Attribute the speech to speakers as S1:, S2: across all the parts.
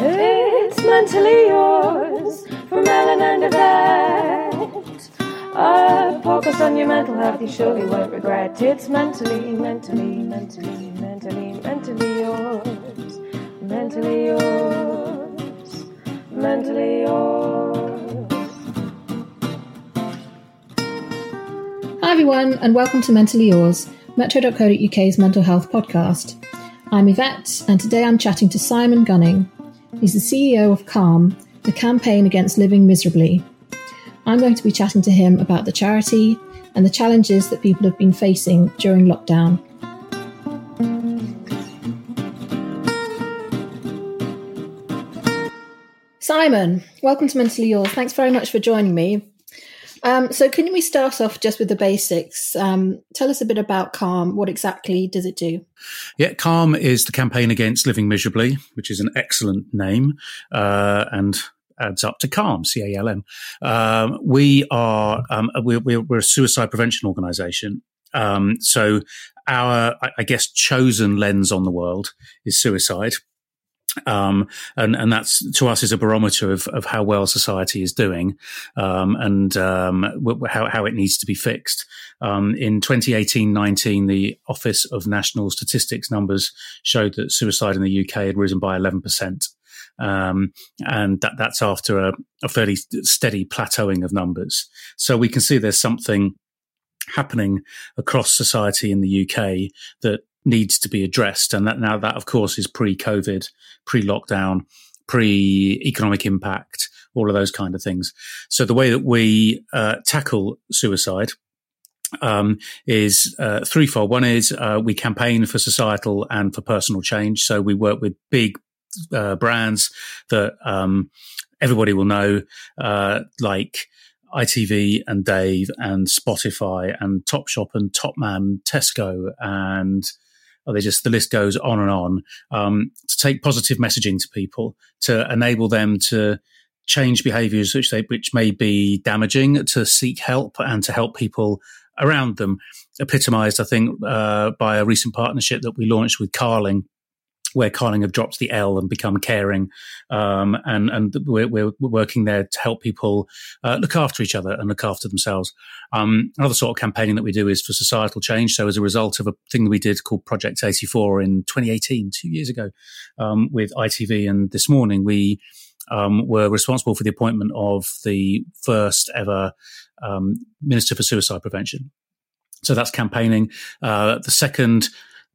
S1: It's mentally yours from Ellen and Yvette. A focus on your mental health, you surely won't regret. It's mentally, mentally, mentally, mentally, mentally yours. Mentally yours. Mentally yours.
S2: Hi, everyone, and welcome to Mentally Yours, Metro.co.uk's mental health podcast. I'm Yvette, and today I'm chatting to Simon Gunning. He's the CEO of Calm, the campaign against living miserably. I'm going to be chatting to him about the charity and the challenges that people have been facing during lockdown. Simon, welcome to Mentally Yours. Thanks very much for joining me. Um, so, can we start off just with the basics? Um, tell us a bit about Calm. What exactly does it do?
S3: Yeah, Calm is the campaign against living miserably, which is an excellent name uh, and adds up to Calm, C A L M. Um, we are um, we're, we're, a suicide prevention organisation. Um, so our, I guess, chosen lens on the world is suicide. Um, and, and that's to us is a barometer of, of how well society is doing, um, and, um, how, how it needs to be fixed. Um, in 2018-19, the Office of National Statistics numbers showed that suicide in the UK had risen by 11%. Um, and that, that's after a, a fairly steady plateauing of numbers. So we can see there's something happening across society in the UK that needs to be addressed. And that now that, of course, is pre COVID, pre lockdown, pre economic impact, all of those kind of things. So the way that we uh, tackle suicide um, is uh, threefold. One is uh, we campaign for societal and for personal change. So we work with big uh, brands that um, everybody will know, uh, like ITV and Dave and Spotify and Topshop and Topman, Tesco and or they just the list goes on and on. Um, to take positive messaging to people to enable them to change behaviours which they which may be damaging, to seek help and to help people around them. Epitomised, I think, uh, by a recent partnership that we launched with Carling where Carling have dropped the L and become caring, um, and and we're, we're, working there to help people uh, look after each other and look after themselves. Um, another sort of campaigning that we do is for societal change. So as a result of a thing that we did called Project 84 in 2018, two years ago, um, with ITV, and this morning we um, were responsible for the appointment of the first ever um, Minister for Suicide Prevention. So that's campaigning. Uh, the second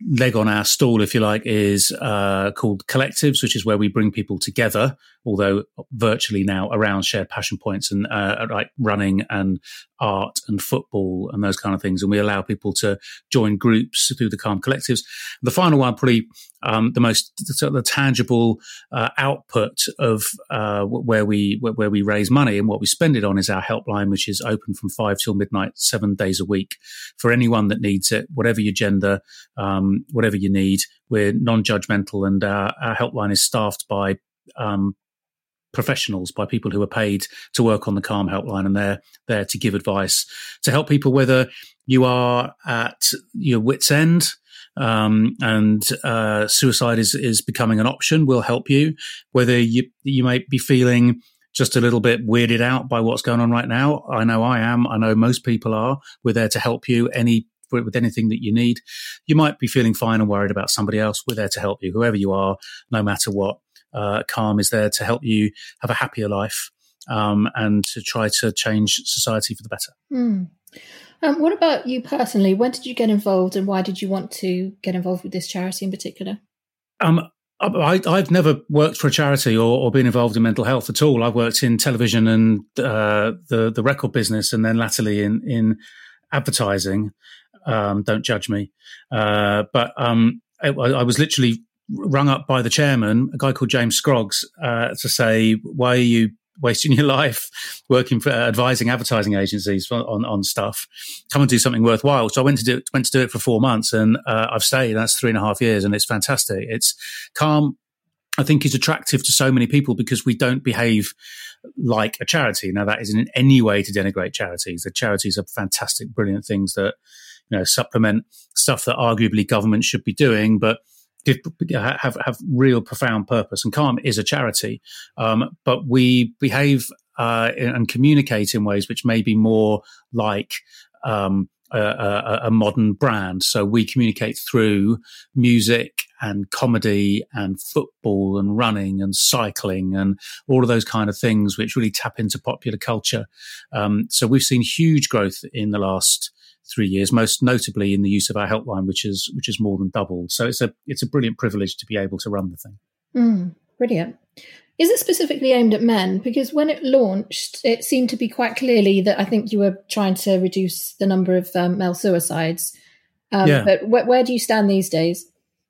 S3: leg on our stool, if you like, is uh, called collectives, which is where we bring people together although virtually now around shared passion points and uh, like running and art and football and those kind of things. And we allow people to join groups through the Calm collectives. The final one, probably um, the most the tangible uh, output of uh, where we where we raise money and what we spend it on is our helpline, which is open from five till midnight, seven days a week for anyone that needs it, whatever your gender, um, whatever you need. We're non-judgmental, and our, our helpline is staffed by um, professionals, by people who are paid to work on the Calm helpline, and they're there to give advice to help people whether you are at your wits' end um, and uh, suicide is is becoming an option. We'll help you. Whether you you might be feeling just a little bit weirded out by what's going on right now. I know I am. I know most people are. We're there to help you. Any with anything that you need. You might be feeling fine and worried about somebody else. We're there to help you, whoever you are, no matter what. Uh, Calm is there to help you have a happier life um, and to try to change society for the better.
S2: Mm. Um, what about you personally? When did you get involved, and why did you want to get involved with this charity in particular?
S3: Um, I, have never worked for a charity or, or, been involved in mental health at all. I've worked in television and uh, the the record business, and then latterly in in advertising. Um, don't judge me, uh, but um, I, I, was literally rung up by the chairman, a guy called James Scroggs, uh, to say, "Why are you wasting your life working for uh, advising advertising agencies on, on stuff. Come and do something worthwhile. So I went to do went to do it for four months, and uh, I've stayed. That's three and a half years, and it's fantastic. It's calm. I think is attractive to so many people because we don't behave like a charity. Now that isn't in any way to denigrate charities. The charities are fantastic, brilliant things that you know supplement stuff that arguably government should be doing, but have have real profound purpose. And Calm is a charity, um, but we behave uh, and communicate in ways which may be more like um, a, a, a, modern brand. So we communicate through music and comedy and football and running and cycling and all of those kind of things, which really tap into popular culture. Um, so we've seen huge growth in the last three years, most notably in the use of our helpline, which is which is more than doubled. So it's a it's a brilliant privilege to be able to run the thing.
S2: Mm, brilliant. Is it specifically aimed at men? Because when it launched, it seemed to be quite clearly that I think you were trying to reduce the number of um, male suicides. Um, yeah. But wh- where do you stand these days?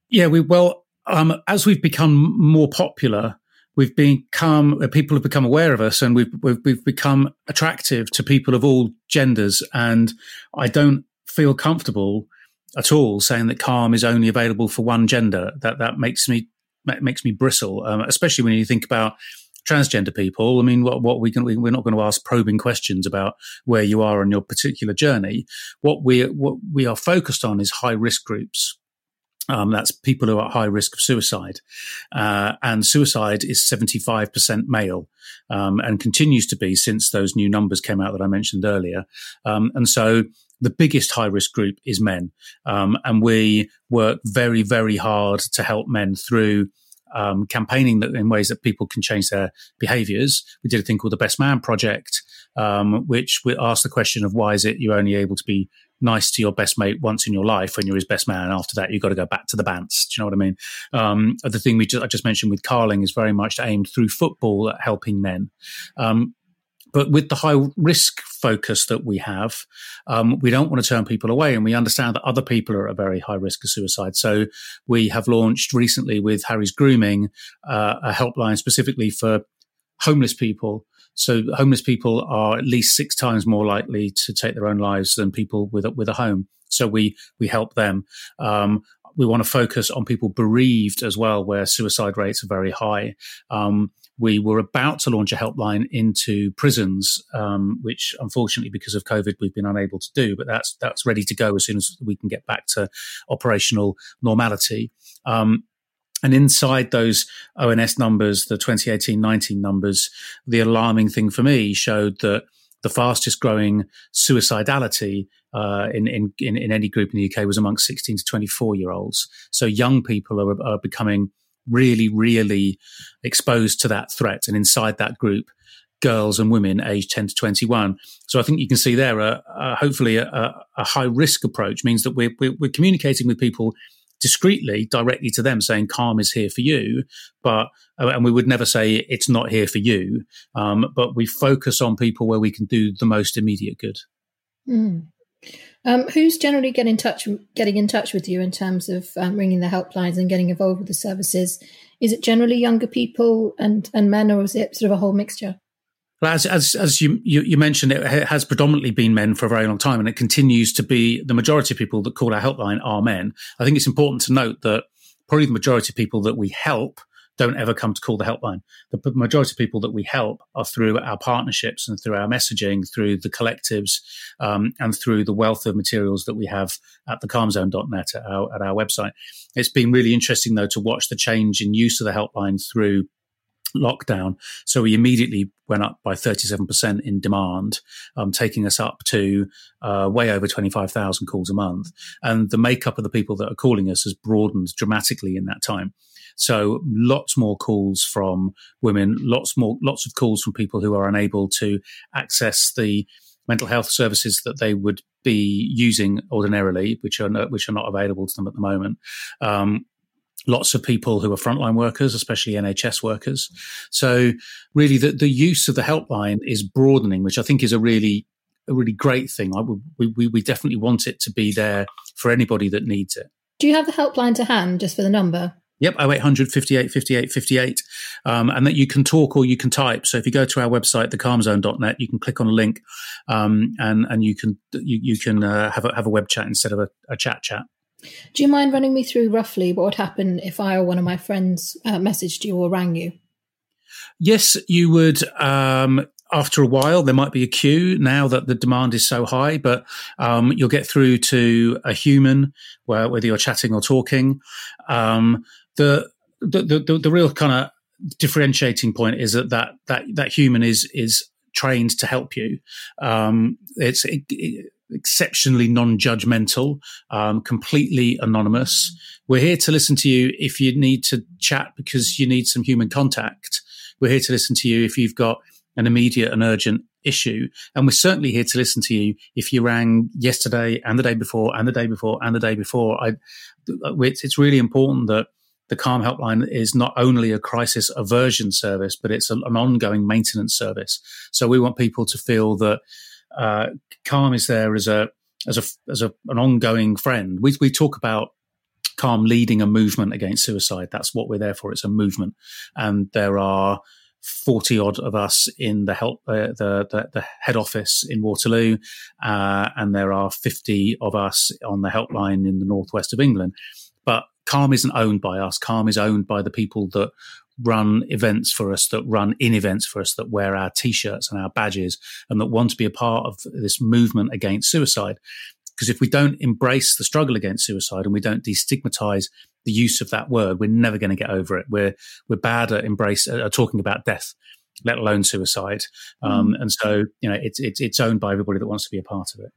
S3: Yeah, we well um, as we've become more popular, we've become uh, people have become aware of us and we've, we've, we've become attractive to people of all genders. And i don't feel comfortable at all saying that calm is only available for one gender. That that makes me makes me bristle um, especially when you think about transgender people. I mean what what we can we're not going to ask probing questions about where you are on your particular journey. What we what we are focused on is high risk groups um, that's people who are at high risk of suicide. Uh, and suicide is 75% male um, and continues to be since those new numbers came out that I mentioned earlier. Um, and so the biggest high risk group is men. Um, and we work very, very hard to help men through um, campaigning that in ways that people can change their behaviors. We did a thing called the Best Man Project, um, which we asked the question of why is it you're only able to be nice to your best mate once in your life when you're his best man. After that, you've got to go back to the bants. Do you know what I mean? Um, the thing we just, I just mentioned with Carling is very much aimed through football at helping men. Um, but with the high risk focus that we have, um, we don't want to turn people away. And we understand that other people are at a very high risk of suicide. So we have launched recently with Harry's Grooming uh, a helpline specifically for homeless people so homeless people are at least six times more likely to take their own lives than people with a, with a home. So we we help them. Um, we want to focus on people bereaved as well, where suicide rates are very high. Um, we were about to launch a helpline into prisons, um, which unfortunately, because of COVID, we've been unable to do. But that's that's ready to go as soon as we can get back to operational normality. Um, and inside those ONS numbers, the 2018-19 numbers, the alarming thing for me showed that the fastest growing suicidality uh, in, in, in, in, any group in the UK was amongst 16 to 24 year olds. So young people are, are becoming really, really exposed to that threat. And inside that group, girls and women aged 10 to 21. So I think you can see there, uh, uh, hopefully, a, a, high risk approach means that we're, we're, we're communicating with people discreetly, directly to them, saying Calm is here for you, but uh, and we would never say it's not here for you. Um, but we focus on people where we can do the most immediate good.
S2: Mm. Um, who's generally getting in touch, getting in touch with you in terms of um, ringing the helplines and getting involved with the services? Is it generally younger people and and men, or is it sort of a whole mixture?
S3: Well, as as, as you, you, you mentioned, it has predominantly been men for a very long time, and it continues to be the majority of people that call our helpline are men. I think it's important to note that probably the majority of people that we help don't ever come to call the helpline. The majority of people that we help are through our partnerships and through our messaging, through the collectives, um, and through the wealth of materials that we have at the calmzone.net at our, at our website. It's been really interesting, though, to watch the change in use of the helpline through lockdown. So we immediately went up by 37% in demand, um, taking us up to uh, way over 25,000 calls a month. And the makeup of the people that are calling us has broadened dramatically in that time. So lots more calls from women, lots more, lots of calls from people who are unable to access the mental health services that they would be using ordinarily, which are not, which are not available to them at the moment. Um, lots of people who are frontline workers, especially NHS workers. So really the, the use of the helpline is broadening, which I think is a really, a really great thing. I, we, we, we definitely want it to be there for anybody that needs it.
S2: Do you have the helpline to hand just for the number?
S3: Yep, 0800 58 58 58. Um, and that you can talk or you can type. So if you go to our website, thecalmzone.net, you can click on a link um, and, and you can, you, you can uh, have, a, have a web chat instead of a, a, chat chat.
S2: Do you mind running me through roughly what would happen if I or one of my friends uh, messaged you or rang you?
S3: Yes, you would. Um, after a while, there might be a queue now that the demand is so high, but um, you'll get through to a human, where, whether you're chatting or talking. Um, the, the, the, the real kind of differentiating point is that, that, that, that human is, is trained to help you. Um, it's it, it, exceptionally non-judgmental, um, completely anonymous. We're here to listen to you if you need to chat because you need some human contact. We're here to listen to you if you've got an immediate and urgent issue. And we're certainly here to listen to you if you rang yesterday and the day before and the day before and the day before. I, it's really important that the Calm helpline is not only a crisis aversion service, but it's an ongoing maintenance service. So we want people to feel that uh, Calm is there as a as a as a, an ongoing friend. We we talk about Calm leading a movement against suicide. That's what we're there for. It's a movement, and there are 40 odd of us in the help uh, the, the, the head office in Waterloo, uh, and there are 50 of us on the helpline in the northwest of England. But Calm isn't owned by us. Calm is owned by the people that run events for us, that run in events for us, that wear our t-shirts and our badges, and that want to be a part of this movement against suicide. Because if we don't embrace the struggle against suicide and we don't destigmatize the use of that word, we're never going to get over it. We're we're bad at embrace uh, talking about death, let alone suicide. Um, mm. And so, you know, it's it's it's owned by everybody that wants to be a part of it.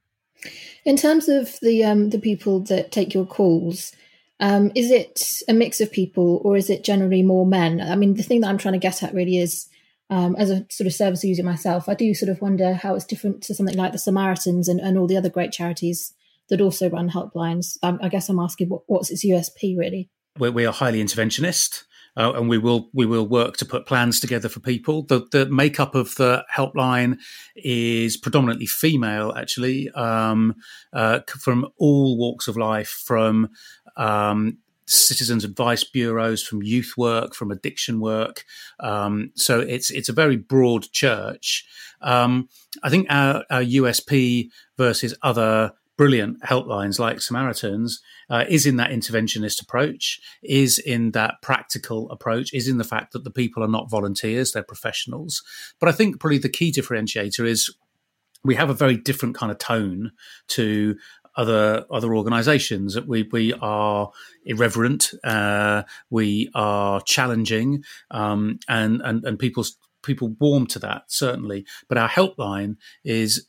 S2: In terms of the um, the people that take your calls, um, is it a mix of people or is it generally more men? I mean, the thing that I'm trying to get at really is, um, as a sort of service user myself, I do sort of wonder how it's different to something like the Samaritans and, and all the other great charities that also run helplines. Um, I guess I'm asking what, what's its USP really?
S3: We're, we are highly interventionist. Uh, and we will we will work to put plans together for people. The the makeup of the helpline is predominantly female, actually, um, uh, from all walks of life, from um, citizens advice bureaus, from youth work, from addiction work. Um, so it's it's a very broad church. Um, I think our, our USP versus other brilliant helplines like Samaritans uh, is in that interventionist approach, is in that practical approach, is in the fact that the people are not volunteers, they're professionals. But I think probably the key differentiator is we have a very different kind of tone to other other organisations. We we are irreverent, uh, we are challenging, um, and and and people people warm to that certainly. But our helpline is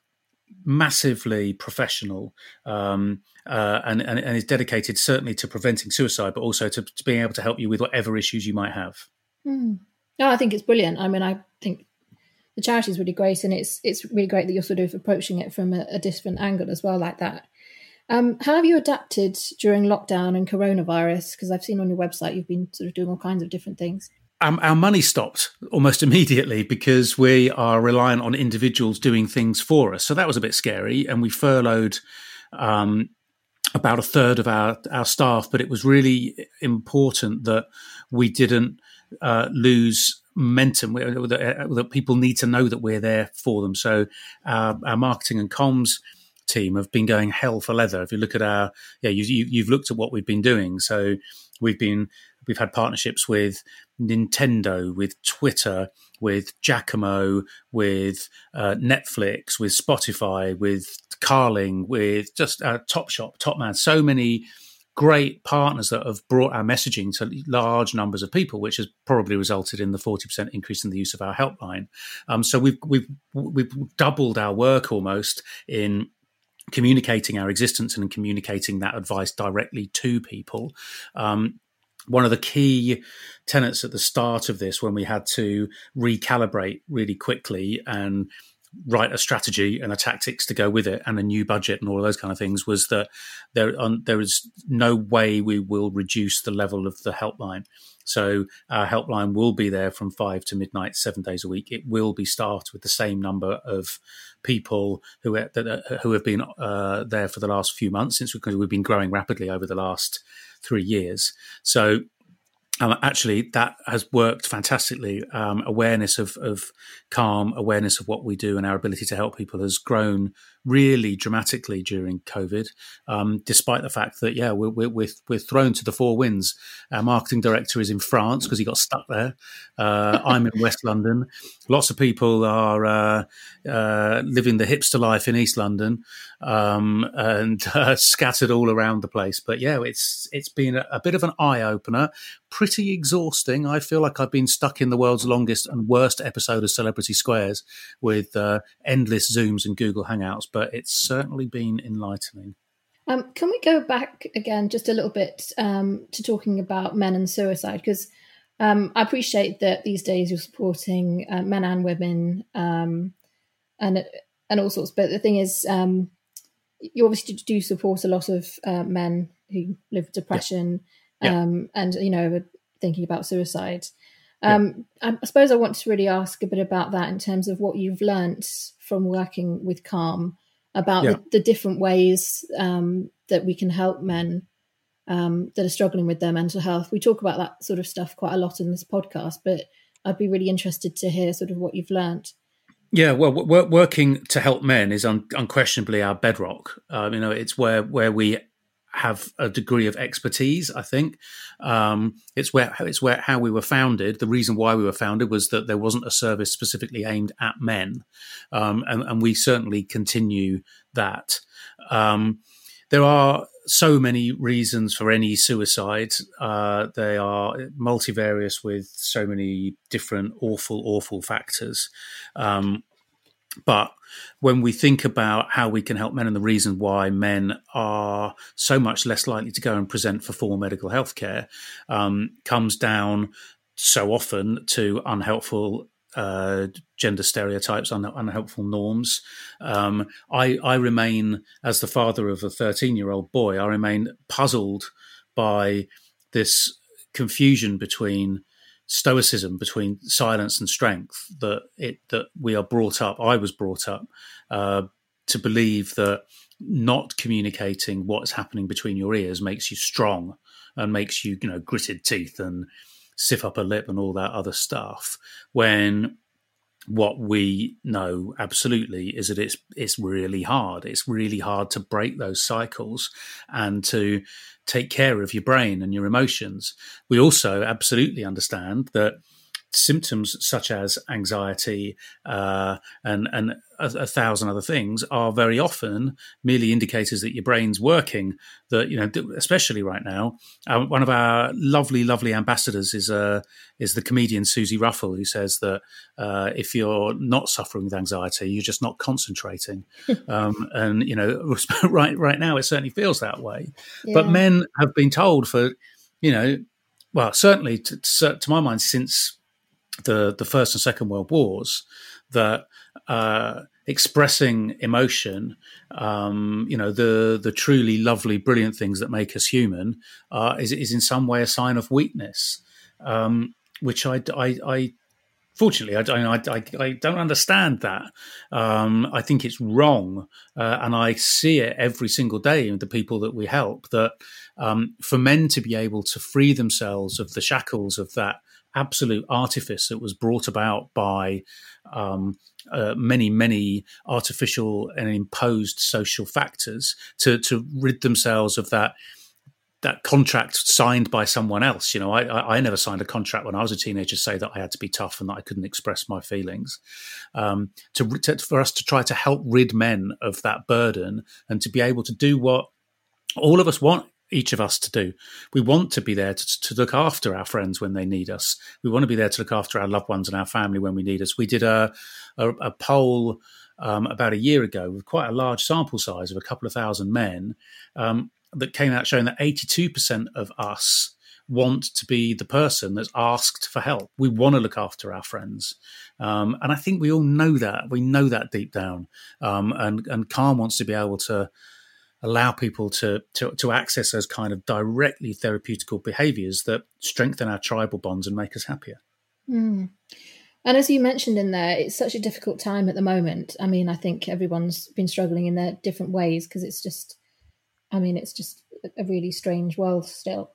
S3: massively professional um, uh, and, and, and is dedicated certainly to preventing suicide, but also to, to being able to help you with whatever issues you might have.
S2: Mm. No, I think it's brilliant. I mean, I think the charity is really great, and it's it's really great that you're sort of approaching it from a, a different angle as well, like that. Um, how have you adapted during lockdown and coronavirus? Because I've seen on your website you've been sort of doing all kinds of different things.
S3: Um, our money stopped almost immediately because we are reliant on individuals doing things for us. So that was a bit scary, and we furloughed um, about a third of our our staff. But it was really important that we didn't uh, lose momentum that, that, people need to know that we're there for them. So our, our marketing and comms team have been going hell for leather. If you look at our, yeah, you, you, you've looked at what we've been doing. So we've been we've had partnerships with Nintendo, with Twitter, with Jacamo, with uh, Netflix, with Spotify, with Carling, with just uh, Topshop, Topman. So many great partners that have brought our messaging to large numbers of people, which has probably resulted in the 40% increase in the use of our helpline. Um, so we've, we've, we've doubled our work almost in communicating our existence and communicating that advice directly to people. Um, one of the key tenets at the start of this, when we had to recalibrate really quickly and write a strategy and a tactics to go with it and a new budget and all those kind of things was that there um, there is no way we will reduce the level of the helpline so our helpline will be there from five to midnight, seven days a week. It will be staffed with the same number of people who that, uh, who have been uh, there for the last few months since we, we've been growing rapidly over the last three years. So um, actually, that has worked fantastically. Um, awareness of, of calm, awareness of what we do, and our ability to help people has grown really dramatically during COVID. Um, despite the fact that, yeah, we're, we're, we're thrown to the four winds. Our marketing director is in France because he got stuck there. Uh, I'm in West London. Lots of people are uh, uh, living the hipster life in East London um, and uh, scattered all around the place. But yeah, it's it's been a, a bit of an eye opener pretty exhausting. I feel like I've been stuck in the world's longest and worst episode of Celebrity Squares with uh, endless Zooms and Google Hangouts, but it's certainly been enlightening.
S2: Um, can we go back again just a little bit um, to talking about men and suicide? Because um, I appreciate that these days you're supporting uh, men and women um, and and all sorts. But the thing is, um, you obviously do support a lot of uh, men who live with depression yeah. Um, and you know thinking about suicide. Um, yeah. I, I, suppose I want to really ask a bit about that in terms of what you've learnt from working with Calm about yeah. the, the, different ways um, that we can help men um, that are struggling with their mental health. We talk about that sort of stuff quite a lot in this podcast, but I'd be really interested to hear sort of what you've learnt.
S3: Yeah, well, working to help men is un- unquestionably our bedrock. Um, you know, it's where where we have a degree of expertise. I think um, it's where it's where how we were founded. The reason why we were founded was that there wasn't a service specifically aimed at men, um, and, and, we certainly continue that. Um, there are so many reasons for any suicide. Uh, they are multivarious with so many different awful, awful factors. Um, but when we think about how we can help men and the reason why men are so much less likely to go and present for formal medical health care um, comes down so often to unhelpful uh, gender stereotypes, un- unhelpful norms. Um, I, I remain, as the father of a 13 year old boy, I remain puzzled by this confusion between stoicism between silence and strength that it that we are brought up i was brought up uh, to believe that not communicating what's happening between your ears makes you strong and makes you you know gritted teeth and stiff upper lip and all that other stuff. When what we know absolutely is that it's it's really hard. It's really hard to break those cycles and to take care of your brain and your emotions. We also absolutely understand that symptoms such as anxiety uh, and and a, a, thousand other things are very often merely indicators that your brain's working. That you know, especially right now, uh, one of our lovely, lovely ambassadors is uh, is the comedian Suzi Ruffell, who says that uh, if you're not suffering with anxiety, you're just not concentrating. um, and you know, right right now, it certainly feels that way. Yeah. But men have been told for you know well, certainly to, to, my mind, since the the First and Second World Wars that uh, expressing emotion, um, you know, the the truly lovely, brilliant things that make us human, uh, is is in some way a sign of weakness, um, which I, I, I fortunately, I don't, I, I, I don't understand that. Um, I think it's wrong, uh, and I see it every single day in the people that we help. That um, for men to be able to free themselves of the shackles of that absolute artifice that was brought about by um, uh, many, many artificial and imposed social factors to to rid themselves of that that contract signed by someone else. You know, I, I never signed a contract when I was a teenager to say that I had to be tough and that I couldn't express my feelings. Um, to, to, for us to try to help rid men of that burden and to be able to do what all of us want each of us to do. We want to be there to, to, look after our friends when they need us. We want to be there to look after our loved ones and our family when we need us. We did a, a, a poll um, about a year ago with quite a large sample size of a couple of thousand men um, that came out showing that 82% of us want to be the person that's asked for help. We want to look after our friends. Um, and I think we all know that. We know that deep down. Um, and, and Calm wants to be able to allow people to, to, to access those kind of directly therapeutical behaviors that strengthen our tribal bonds and make us happier.
S2: Mm. And as you mentioned in there, it's such a difficult time at the moment. I mean, I think everyone's been struggling in their different ways because it's just, I mean, it's just a really strange world still.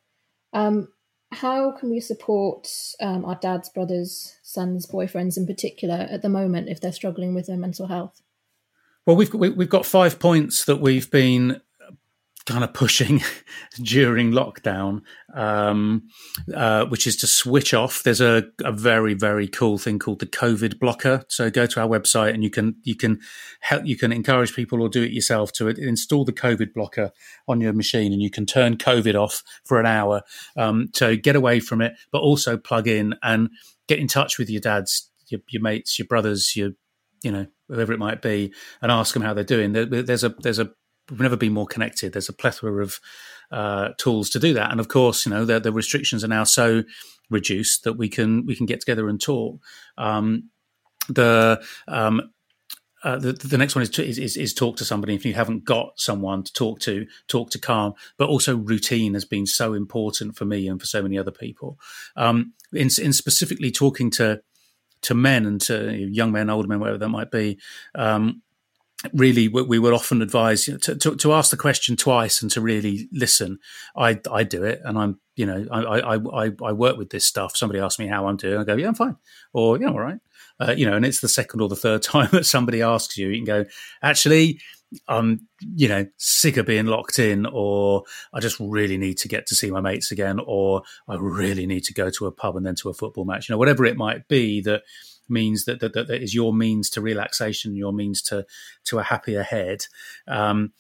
S2: Um, how can we support um, our dads, brothers, sons, boyfriends in particular at the moment if they're struggling with their mental health?
S3: Well, we've we've got five points that we've been kind of pushing during lockdown, um, uh, which is to switch off. There's a, a, very very cool thing called the COVID blocker. So go to our website and you can you can help you can encourage people or do it yourself to install the COVID blocker on your machine, and you can turn COVID off for an hour um, to get away from it, but also plug in and get in touch with your dads, your, your mates, your brothers, your you know whoever it might be, and ask them how they're doing. There, there's a there's a we've never been more connected. There's a plethora of uh, tools to do that, and of course, you know the, the, restrictions are now so reduced that we can we can get together and talk. Um, the um, uh, the, the, next one is, to, is, is, is talk to somebody. If you haven't got someone to talk to, talk to Calm. But also routine has been so important for me and for so many other people. Um, in, in specifically talking to to men and to young men, older men, whatever that might be. Um, really, we would often advise you know, to, to, to, ask the question twice and to really listen. I, I do it, and I'm you know I, I, I, I work with this stuff. Somebody asks me how I'm doing, I go yeah I'm fine, or yeah i'm all right, uh, you know. And it's the second or the third time that somebody asks you, you can go actually I'm, you know, sick of being locked in, or I just really need to get to see my mates again, or I really need to go to a pub and then to a football match. You know, whatever it might be that means that that, that is your means to relaxation, your means to to a happier head. Um,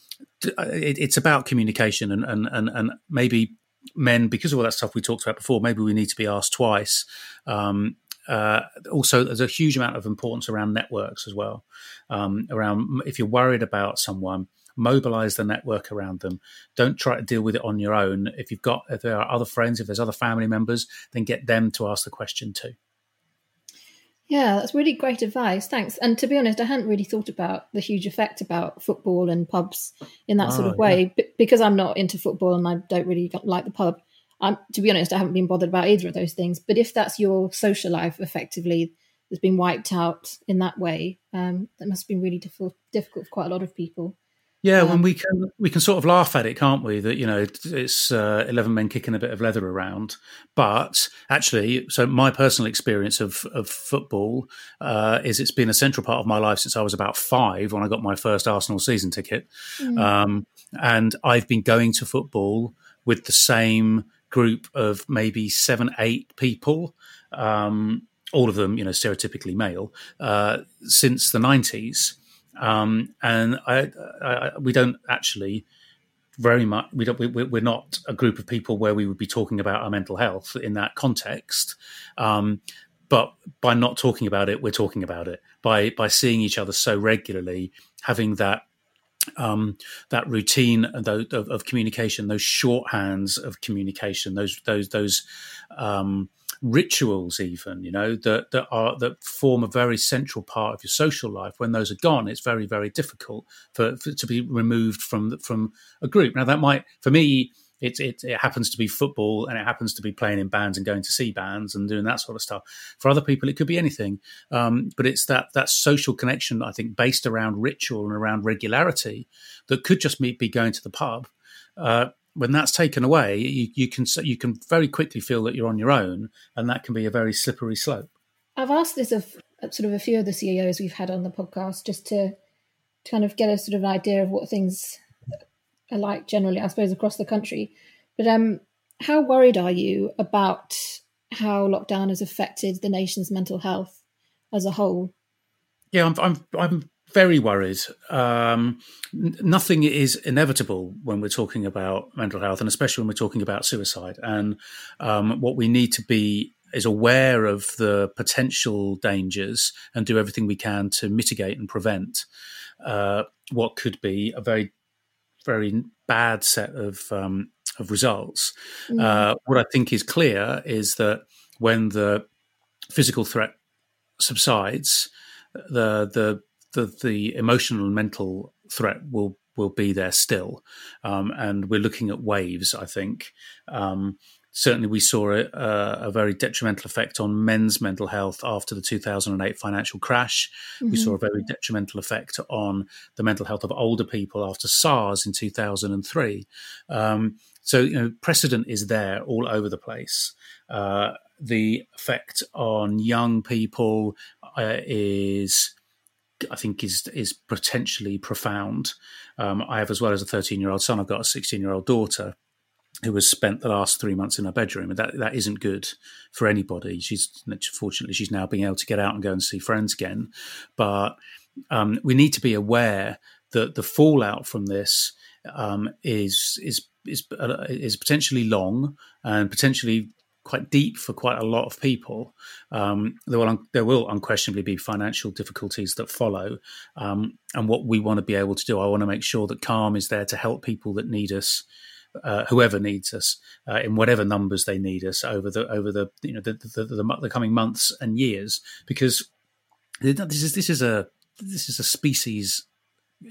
S3: it, it's about communication and and and, and maybe men because of all that stuff we talked about before maybe we need to be asked twice um, uh, also there's a huge amount of importance around networks as well. Um, around if you're worried about someone, mobilize the network around them. Don't try to deal with it on your own. If you've got if there are other friends, if there's other family members, then get them to ask the question too.
S2: Yeah, that's really great advice. Thanks. And to be honest, I hadn't really thought about the huge effect about football and pubs in that sort of ah, way yeah. because I'm not into football and I don't really like the pub. I'm, to be honest, I haven't been bothered about either of those things. But if that's your social life, effectively, has been wiped out in that way, um, that must have been really difficult, difficult for quite a lot of people.
S3: Yeah, um, when we can we can sort of laugh at it, can't we? That you know it's uh, eleven men kicking a bit of leather around, but actually, so my personal experience of of football uh, is it's been a central part of my life since I was about five when I got my first Arsenal season ticket, mm. um, and I've been going to football with the same group of maybe seven, eight people, um, all of them, you know, stereotypically male, uh, since the 90s. Um, and I, I, we don't actually very much, we don't, we, we're not a group of people where we would be talking about our mental health in that context. Um, but by not talking about it, we're talking about it. By by seeing each other so regularly, having that um, that routine of, of, communication, those shorthands of communication, those those those um, rituals, even you know that that are that form a very central part of your social life. When those are gone, it's very very difficult for, for to be removed from from a group. Now that might for me it, it, it happens to be football and it happens to be playing in bands and going to see bands and doing that sort of stuff. For other people, it could be anything. Um, but it's that that social connection, I think, based around ritual and around regularity that could just be going to the pub. Uh, when that's taken away, you, you can you can very quickly feel that you're on your own, and that can be a very slippery slope.
S2: I've asked this of sort of a few of the CEOs we've had on the podcast just to, to kind of get a sort of an idea of what things alike generally, I suppose, across the country. But um, how worried are you about how lockdown has affected the nation's mental health as a whole?
S3: Yeah, I'm, I'm, I'm very worried. Um, nothing is inevitable when we're talking about mental health, and especially when we're talking about suicide. And um, what we need to be is aware of the potential dangers and do everything we can to mitigate and prevent uh, what could be a very very bad set of um, of results. Mm. Uh, what I think is clear is that when the physical threat subsides, the the the, the emotional and mental threat will will be there still, um, and we're looking at waves. I think. Um, certainly we saw a, a, very detrimental effect on men's mental health after the 2008 financial crash. Mm-hmm. We saw a very detrimental effect on the mental health of older people after SARS in 2003. Um, so, you know, precedent is there all over the place. Uh, the effect on young people uh, is. I think is is potentially profound. Um, I have, as well as a 13 year old son, I've got a 16 year old daughter who has spent the last three months in her bedroom, and that that isn't good for anybody. She's fortunately she's now being able to get out and go and see friends again, but um, we need to be aware that the fallout from this um, is is is uh, is potentially long and potentially quite deep for quite a lot of people. Um, there will un- there will unquestionably be financial difficulties that follow, um, and what we want to be able to do, I want to make sure that Calm is there to help people that need us uh, whoever needs us uh, in whatever numbers they need us over the over the you know the the, the, the coming months and years because this is this is a this is a species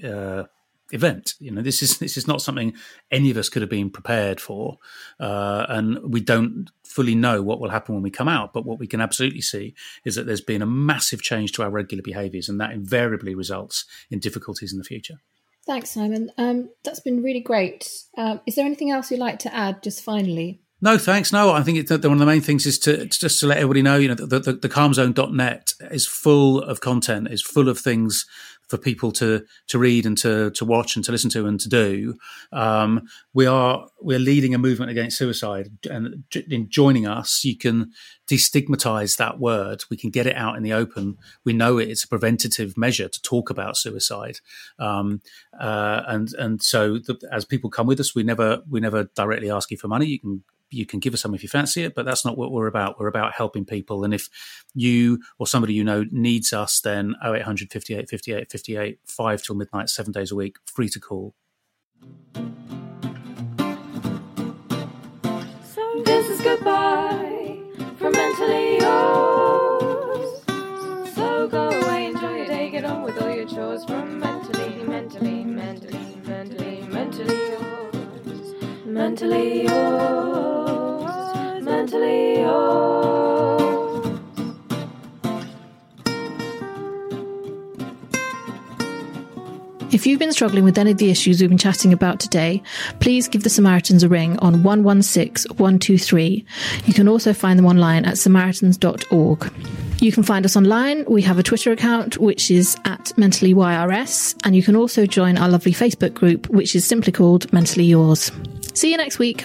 S3: uh, event. You know, this is this is not something any of us could have been prepared for, uh, and we don't fully know what will happen when we come out. But what we can absolutely see is that there's been a massive change to our regular behaviours, and that invariably results in difficulties in the future.
S2: Thanks, Simon. Um, that's been really great. Um, is there anything else you'd like to add, just finally?
S3: No, thanks. No, I think it's, one of the main things is to just to let everybody know, you know, the, the, the calmzone.net is full of content, is full of things for people to to read and to to watch and to listen to and to do. Um, we are we're leading a movement against suicide, and in joining us, you can destigmatize that word. We can get it out in the open. We know it, it's a preventative measure to talk about suicide, um, uh, and and so the, as people come with us, we never we never directly ask you for money. You can you can give us some if you fancy it, but that's not what we're about. We're about helping people. And if you or somebody you know needs us, then 0800 58 58 58, 5 till midnight, seven days a week, free to call.
S1: So this is goodbye from mentally yours. So go away, enjoy your day, get on with all your chores from mentally, mentally, mentally, mentally, mentally yours. Mentally yours mentally.
S2: If you've been struggling with any of the issues we've been chatting about today, please give the Samaritans a ring on 116 123. You can also find them online at samaritans.org. You can find us online. We have a Twitter account, which is at Mentally YRS, and you can also join our lovely Facebook group, which is simply called Mentally Yours. See you next week.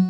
S4: you.